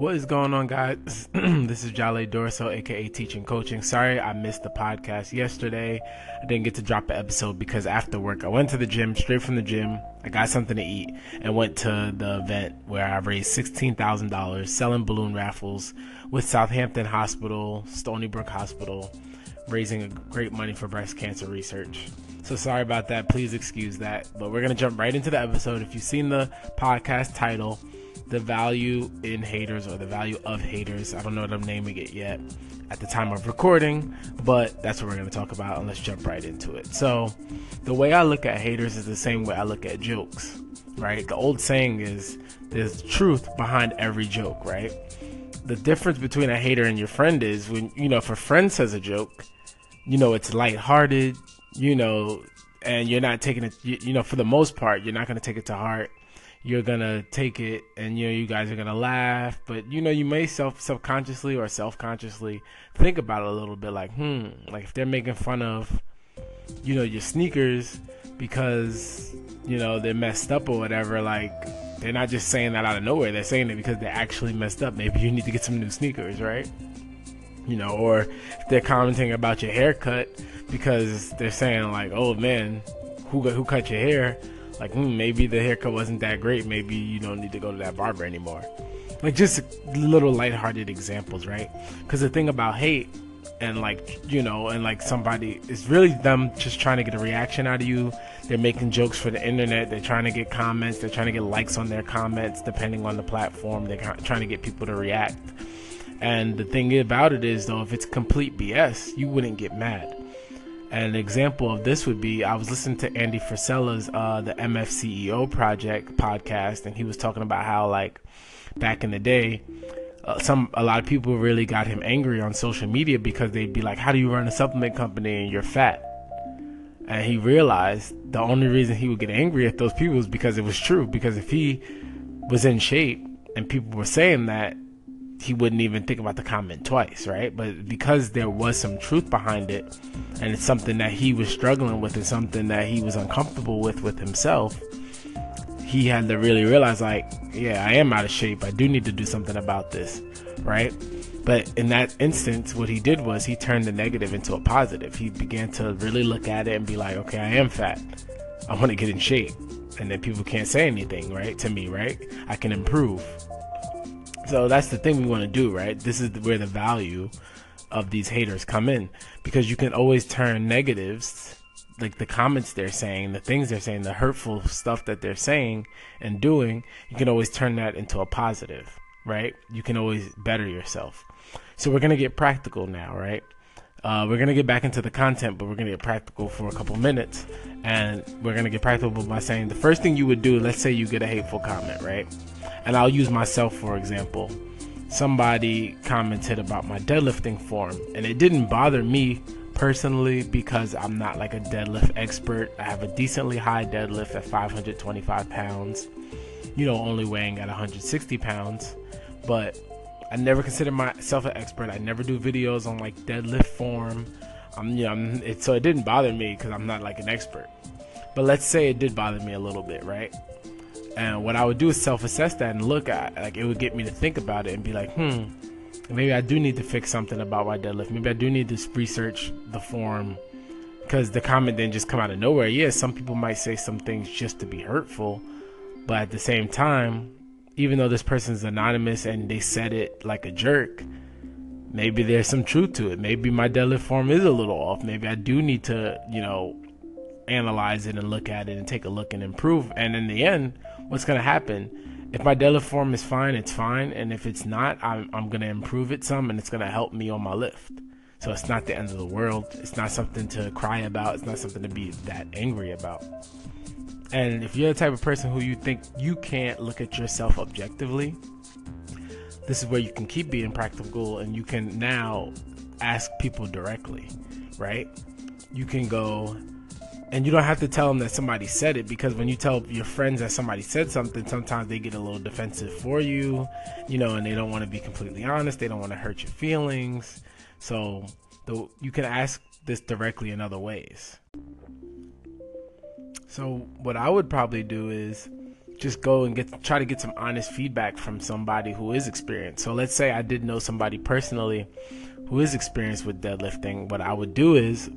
What is going on, guys? this is Jale Dorso, aka Teaching Coaching. Sorry I missed the podcast yesterday. I didn't get to drop an episode because after work I went to the gym, straight from the gym. I got something to eat and went to the event where I raised $16,000 selling balloon raffles with Southampton Hospital, Stony Brook Hospital, raising great money for breast cancer research. So sorry about that. Please excuse that. But we're going to jump right into the episode. If you've seen the podcast title, the value in haters or the value of haters. I don't know what I'm naming it yet at the time of recording, but that's what we're going to talk about, and let's jump right into it. So, the way I look at haters is the same way I look at jokes, right? The old saying is there's truth behind every joke, right? The difference between a hater and your friend is when, you know, if a friend says a joke, you know, it's lighthearted, you know, and you're not taking it, you, you know, for the most part, you're not going to take it to heart you're gonna take it and you know you guys are gonna laugh but you know you may self subconsciously or self-consciously think about it a little bit like hmm like if they're making fun of you know your sneakers because you know they're messed up or whatever like they're not just saying that out of nowhere they're saying it because they're actually messed up. Maybe you need to get some new sneakers right? You know or they're commenting about your haircut because they're saying like oh man who who cut your hair like hmm, maybe the haircut wasn't that great. Maybe you don't need to go to that barber anymore. Like just little lighthearted examples right? Because the thing about hate and like you know and like somebody is really them just trying to get a reaction out of you. They're making jokes for the internet. They're trying to get comments. They're trying to get likes on their comments depending on the platform. They're trying to get people to react. And the thing about it is though if it's complete bs you wouldn't get mad an example of this would be I was listening to Andy Frisella's uh, the MFCEO project podcast, and he was talking about how like back in the day, uh, some a lot of people really got him angry on social media because they'd be like, "How do you run a supplement company and you're fat?" And he realized the only reason he would get angry at those people is because it was true. Because if he was in shape and people were saying that, he wouldn't even think about the comment twice, right? But because there was some truth behind it, and it's something that he was struggling with, and something that he was uncomfortable with with himself, he had to really realize, like, yeah, I am out of shape. I do need to do something about this, right? But in that instance, what he did was he turned the negative into a positive. He began to really look at it and be like, okay, I am fat. I want to get in shape. And then people can't say anything, right? To me, right? I can improve so that's the thing we want to do, right? This is where the value of these haters come in because you can always turn negatives like the comments they're saying, the things they're saying, the hurtful stuff that they're saying and doing, you can always turn that into a positive, right? You can always better yourself. So we're going to get practical now, right? Uh, we're to get back into the content, but we're to get practical for a couple minutes. And we're to get practical by saying the first thing you would do, let's say you get a hateful comment, right? And I'll use myself for example. Somebody commented about my deadlifting form, and it didn't bother me personally because I'm not like a deadlift expert. I have a decently high deadlift at 525 pounds, you know, only weighing at 160 pounds. But I never consider myself an expert. I never do videos on like deadlift form. I'm, you know, it, so it didn't bother me because I'm not like an expert. But let's say it did bother me a little bit, right? And what I would do is self-assess that and look at like it would get me to think about it and be like, hmm, maybe I do need to fix something about my deadlift. Maybe I do need to research the form because the comment didn't just come out of nowhere. Yeah, some people might say some things just to be hurtful, but at the same time, even though this person's anonymous and they said it like a jerk, maybe there's some truth to it. Maybe my deadlift form is a little off. Maybe I do need to, you know, analyze it and look at it and take a look and improve. And in the end, what's going to happen? If my deadlift form is fine, it's fine. And if it's not, I'm, I'm going to improve it some and it's going to help me on my lift. So it's not the end of the world. It's not something to cry about. It's not something to be that angry about. And if you're the type of person who you think you can't look at yourself objectively, this is where you can keep being practical and you can now ask people directly, right? You can go, and you don't have to tell them that somebody said it because when you tell your friends that somebody said something sometimes they get a little defensive for you you know and they don't want to be completely honest they don't want to hurt your feelings so the, you can ask this directly in other ways so what i would probably do is just go and get try to get some honest feedback from somebody who is experienced. So let's say I did know somebody personally who is experienced with deadlifting. What I would do is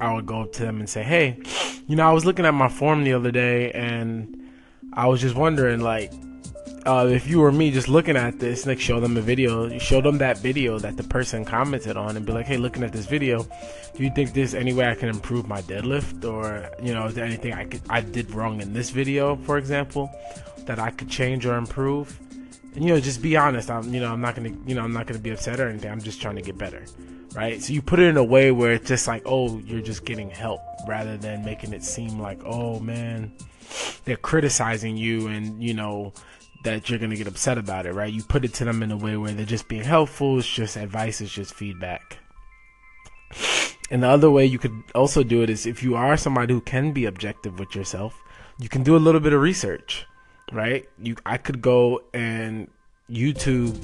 I would go up to them and say, "Hey, you know, I was looking at my form the other day and I was just wondering like uh, if you were me just looking at this, like show them a video, show them that video that the person commented on, and be like, "Hey, looking at this video, do you think there's any way I can improve my deadlift, or you know, is there anything I could I did wrong in this video, for example, that I could change or improve?" And you know, just be honest. I'm you know I'm not gonna you know I'm not gonna be upset or anything. I'm just trying to get better, right? So you put it in a way where it's just like, oh, you're just getting help, rather than making it seem like, oh man, they're criticizing you and you know that you're going to get upset about it, right? You put it to them in a way where they're just being helpful, it's just advice, it's just feedback. And the other way you could also do it is if you are somebody who can be objective with yourself, you can do a little bit of research, right? You I could go and YouTube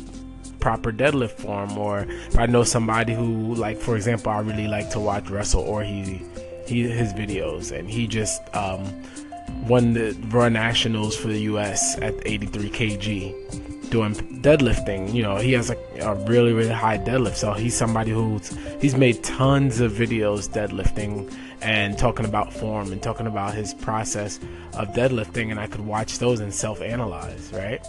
proper deadlift form or if I know somebody who like for example I really like to watch Russel Orhii he his videos and he just um won the Raw Nationals for the U.S. at 83 kg, doing deadlifting. You know, he has a, a really really high deadlift, so he's somebody who's he's made tons of videos deadlifting and talking about form and talking about his process of deadlifting, and I could watch those and self-analyze, right?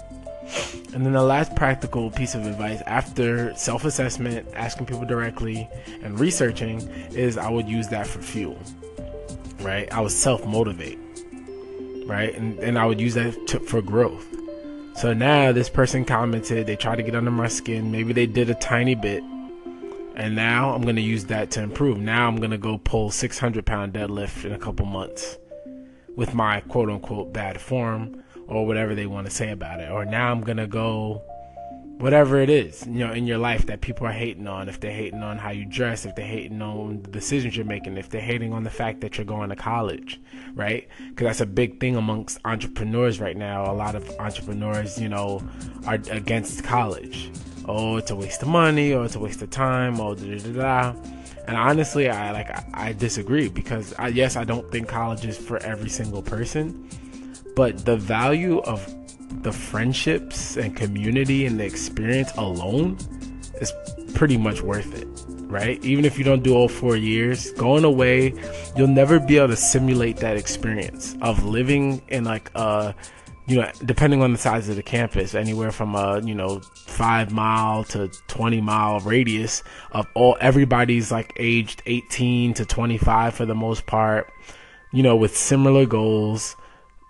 And then the last practical piece of advice after self assessment, asking people directly, and researching is I would use that for fuel. Right? I would self motivate right? And, and I would use that to, for growth. So now this person commented, they tried to get under my skin. Maybe they did a tiny bit. And now I'm going to use that to improve. Now I'm going to go pull 600 pound deadlift in a couple months with my quote unquote bad form or whatever they want to say about it. Or now I'm going to go whatever it is, you know, in your life that people are hating on. If they're hating on how you dress, if they're hating on the decisions you're making, if they're hating on the fact that you're going to college, right? Because that's a big thing amongst entrepreneurs right now. A lot of entrepreneurs, you know, are against college. Oh, it's a waste of money, or it's a waste of time, or da da da. da. And honestly, I like I, I disagree because I, yes, I don't think college is for every single person, but the value of the friendships and community and the experience alone is pretty much worth it right? Even if you don't do all four years going away you'll never be able to simulate that experience of living in like a you know depending on the size of the campus anywhere from a you know five mile to 20 mile radius of all everybody's like aged 18 to 25 for the most part you know with similar goals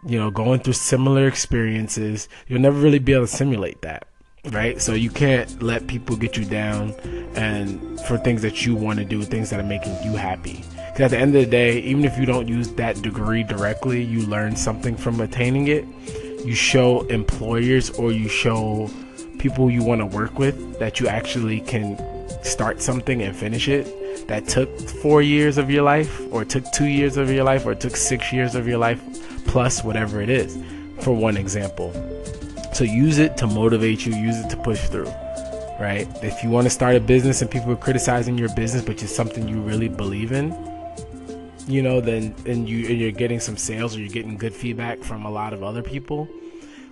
you know, going through similar experiences, you'll never really be able to simulate that, right? So you can't let people get you down and for things that you want to do, things that are making you happy. Because at the end of the day, even if you don't use that degree directly, you learn something from attaining it. You show employers or you show people you want to work with that you actually can start something and finish it that took four years of your life, or took two years of your life, or took six years of your life plus whatever it is, for one example. So use it to motivate you, use it to push through, right? If you want to start a business and people are criticizing your business, but it's something you really believe in, you know, then and you and you're getting some sales or you're getting good feedback from a lot of other people,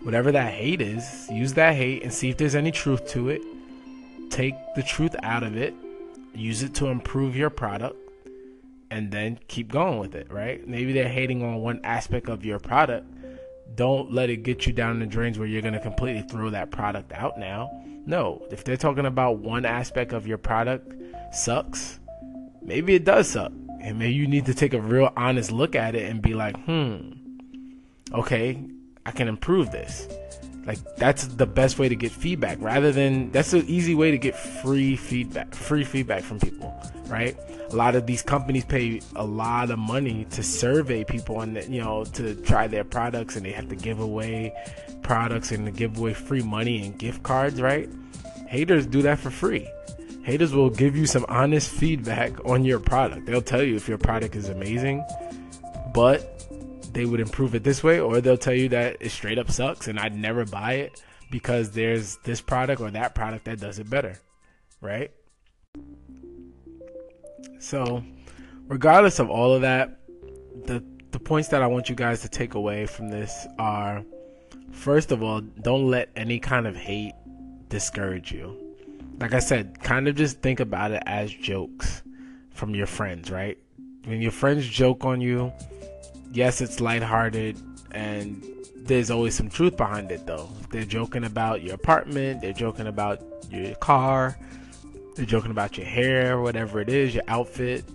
whatever that hate is, use that hate and see if there's any truth to it. Take the truth out of it, use it to improve your product and then keep going with it, right? Maybe they're hating on one aspect of your product. Don't let it get you down the drains where you're going to completely throw that product out now. No, if they're talking about one aspect of your product sucks, maybe it does suck. And maybe you need to take a real honest look at it and be like, hmm, okay, I can improve this. Like that's the best way to get feedback rather than that's an easy way to get free feedback, free feedback from people, right? A lot of these companies pay a lot of money to survey people and you know to try their products and they have to give away products and to give away free money and gift cards, right? Haters do that for free. Haters will give you some honest feedback on your product. They'll tell you if your product is amazing, but they would improve it this way, or they'll tell you that it straight up sucks and I'd never buy it because there's this product or that product that does it better, right? So, regardless of all of that, the the points that I want you guys to take away from this are first of all, don't let any kind of hate discourage you. Like I said, kind of just think about it as jokes from your friends, right? When your friends joke on you, yes, it's lighthearted and there's always some truth behind it though. They're joking about your apartment, they're joking about your car, they're joking about your hair, whatever it is, your outfit.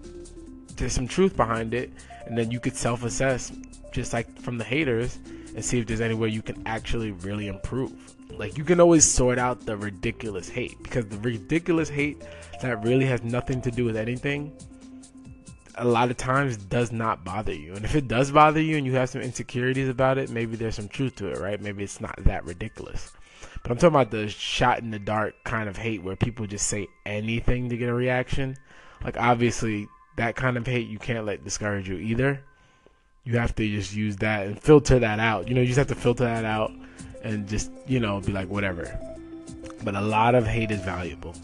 There's some truth behind it, and then you could self assess just like from the haters and see if there's anywhere you can actually really improve. Like you can always sort out the ridiculous hate because the ridiculous hate that really has nothing to do with anything a lot of times does not bother you. And if it does bother you and you have some insecurities about it, maybe there's some truth to it, right? Maybe it's not that ridiculous. But I'm talking about the shot in the dark kind of hate where people just say anything to get a reaction. Like obviously that kind of hate you can't let discourage you either. You have to just use that and filter that out. You know, you just have to filter that out and just, you know, be like whatever. But a lot of hate is valuable.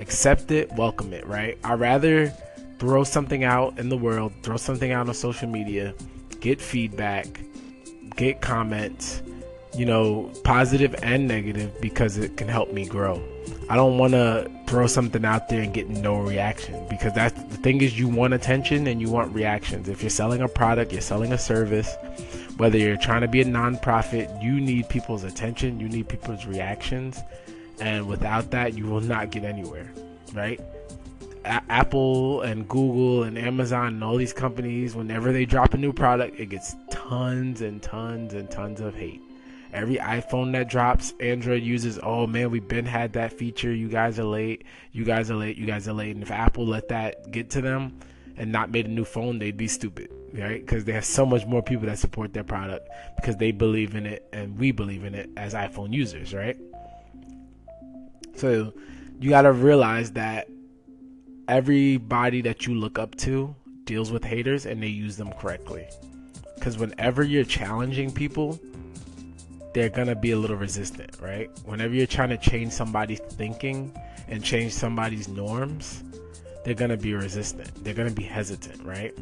Accept it, welcome it, right? I rather throw something out in the world, throw something out on social media, get feedback, get comments, you know, positive and negative because it can help me grow. I don't want to throw something out there and get no reaction because that's the thing is you want attention and you want reactions. If you're selling a product, you're selling a service, whether you're trying to be a nonprofit, you need people's attention, you need people's reactions, and without that, you will not get anywhere, right? A- Apple and Google and Amazon and all these companies, whenever they drop a new product, it gets tons and tons and tons of hate. Every iPhone that drops, Android uses, oh man, we've been had that feature. You guys are late. You guys are late. You guys are late. And if Apple let that get to them and not made a new phone, they'd be stupid, right? Because they have so much more people that support their product because they believe in it and we believe in it as iPhone users, right? So you got to realize that everybody that you look up to deals with haters and they use them correctly. Because whenever you're challenging people, they're gonna be a little resistant, right? Whenever you're trying to change somebody's thinking and change somebody's norms, they're gonna be resistant. They're gonna be hesitant, right?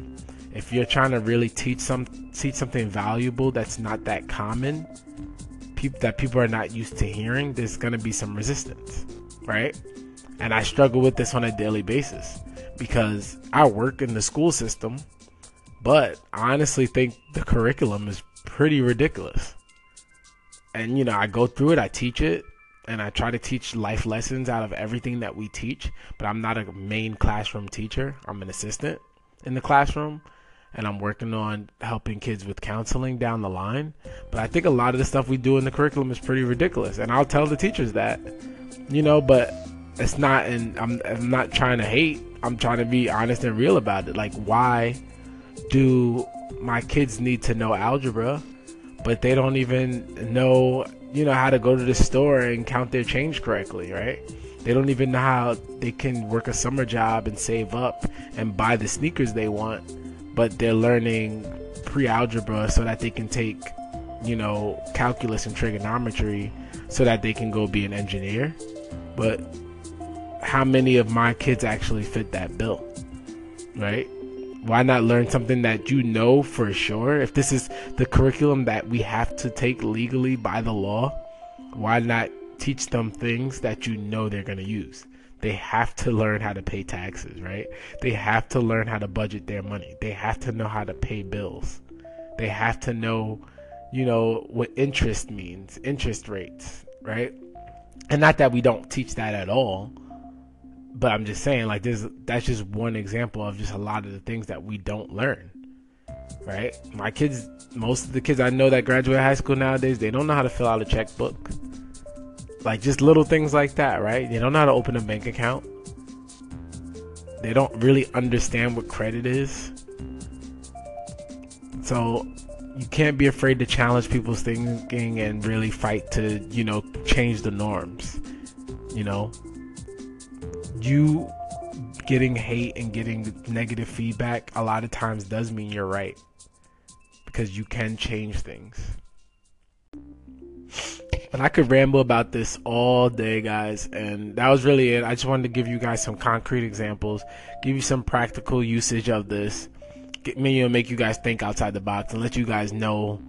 If you're trying to really teach some teach something valuable that's not that common, people that people are not used to hearing, there's gonna be some resistance, right? And I struggle with this on a daily basis because I work in the school system, but I honestly think the curriculum is pretty ridiculous. And you know, I go through it, I teach it, and I try to teach life lessons out of everything that we teach, but I'm not a main classroom teacher. I'm an assistant in the classroom and I'm working on helping kids with counseling down the line. But I think a lot of the stuff we do in the curriculum is pretty ridiculous, and I'll tell the teachers that, you know. But it's not and I'm, I'm not trying to hate. I'm trying to be honest and real about it. Like why do my kids need to know algebra but they don't even know you know how to go to the store and count their change correctly right? They don't even know how they can work a summer job and save up and buy the sneakers they want but they're learning pre-algebra so that they can take you know calculus and trigonometry so that they can go be an engineer. But how many of my kids actually fit that bill, right? Why not learn something that you know for sure? If this is the curriculum that we have to take legally by the law, why not teach them things that you know they're going to use? They have to learn how to pay taxes, right? They have to learn how to budget their money. They have to know how to pay bills. They have to know, you know, what interest means, interest rates, right? And not that we don't teach that at all, but I'm just saying, like, this that's just one example of just a lot of the things that we don't learn. Right? My kids, most of the kids I know that graduate high school nowadays, they don't know how to fill out a checkbook. Like, just little things like that, right? They don't know how to open a bank account. They don't really understand what credit is. So, you can't be afraid to challenge people's thinking and really fight to, you know, change the norms. You know, you getting hate and getting negative feedback a lot of times does mean you're right because you can change things. But I could ramble about this all day, guys, and that was really it. I just wanted to give you guys some concrete examples, give you some practical usage of this, get me, know, make you guys think outside the box, and let you guys know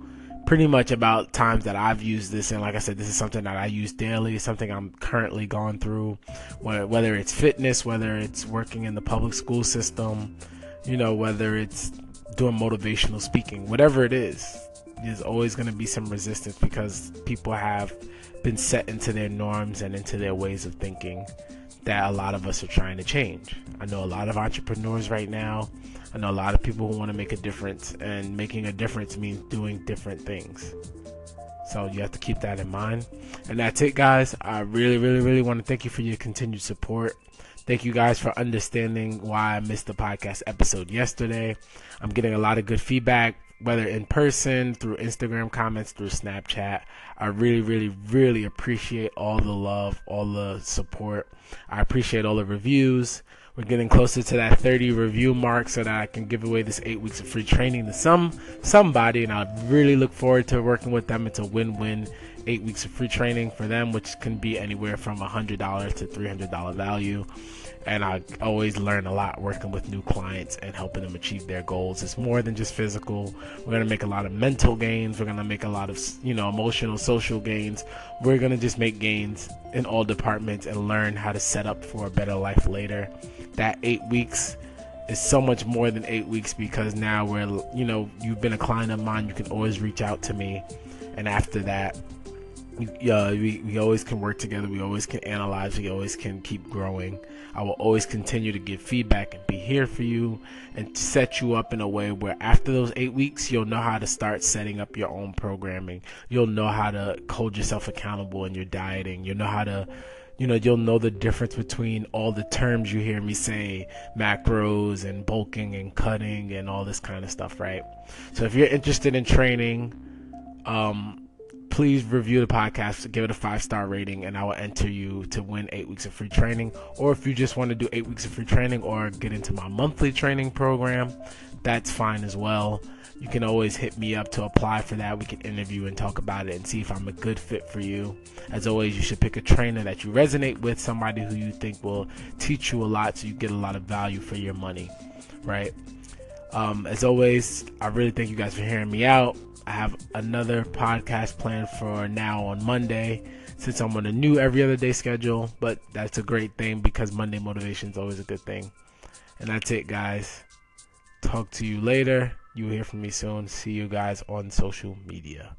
pretty much about times that I've used this. And like I said, this is something that I use daily, something I'm currently going through, whether it's fitness, whether it's working in the public school system, you know, whether it's doing motivational speaking, whatever it is, there's always going to be some resistance because people have been set into their norms and into their ways of thinking that a lot of us are trying to change. I know a lot of entrepreneurs right now I know a lot of people who want to make a difference, and making a difference means doing different things. So you have to keep that in mind. And that's it, guys. I really, really, really want to thank you for your continued support. Thank you guys for understanding why I missed the podcast episode yesterday. I'm getting a lot of good feedback, whether in person, through Instagram comments, through Snapchat. I really, really, really appreciate all the love, all the support. I appreciate all the reviews. We're getting closer to that 30 review mark so that I can give away this eight weeks of free training to some somebody, and I really look forward to working with them. It's a win-win. Eight weeks of free training for them, which can be anywhere from $100 to $300 value and I always learn a lot working with new clients and helping them achieve their goals. It's more than just physical. We're going to make a lot of mental gains. We're going to make a lot of, you know, emotional, social gains. We're going to just make gains in all departments and learn how to set up for a better life later. That 8 weeks is so much more than 8 weeks because now we're, you know, you've been a client of mine, you can always reach out to me. And after that, yeah, uh, we, we always can work together. We always can analyze. We always can keep growing. I will always continue to give feedback and be here for you and set you up in a way where after those eight weeks, you'll know how to start setting up your own programming. You'll know how to hold yourself accountable in your dieting. You'll know how to, you know, you'll know the difference between all the terms you hear me say macros and bulking and cutting and all this kind of stuff, right? So if you're interested in training, um, please review the podcast, give it a five star rating, and I will enter you to win eight weeks of free training. Or if you just want to do eight weeks of free training or get into my monthly training program, that's fine as well. You can always hit me up to apply for that. We can interview and talk about it and see if I'm a good fit for you. As always, you should pick a trainer that you resonate with, somebody who you think will teach you a lot so you get a lot of value for your money, right? Um, as always, I really thank you guys for hearing me out. I have another podcast planned for now on Monday since I'm on a new every other day schedule, but that's a great thing because Monday motivation is always a good thing. And that's it, guys. Talk to you later. You'll hear from me soon. See you guys on social media.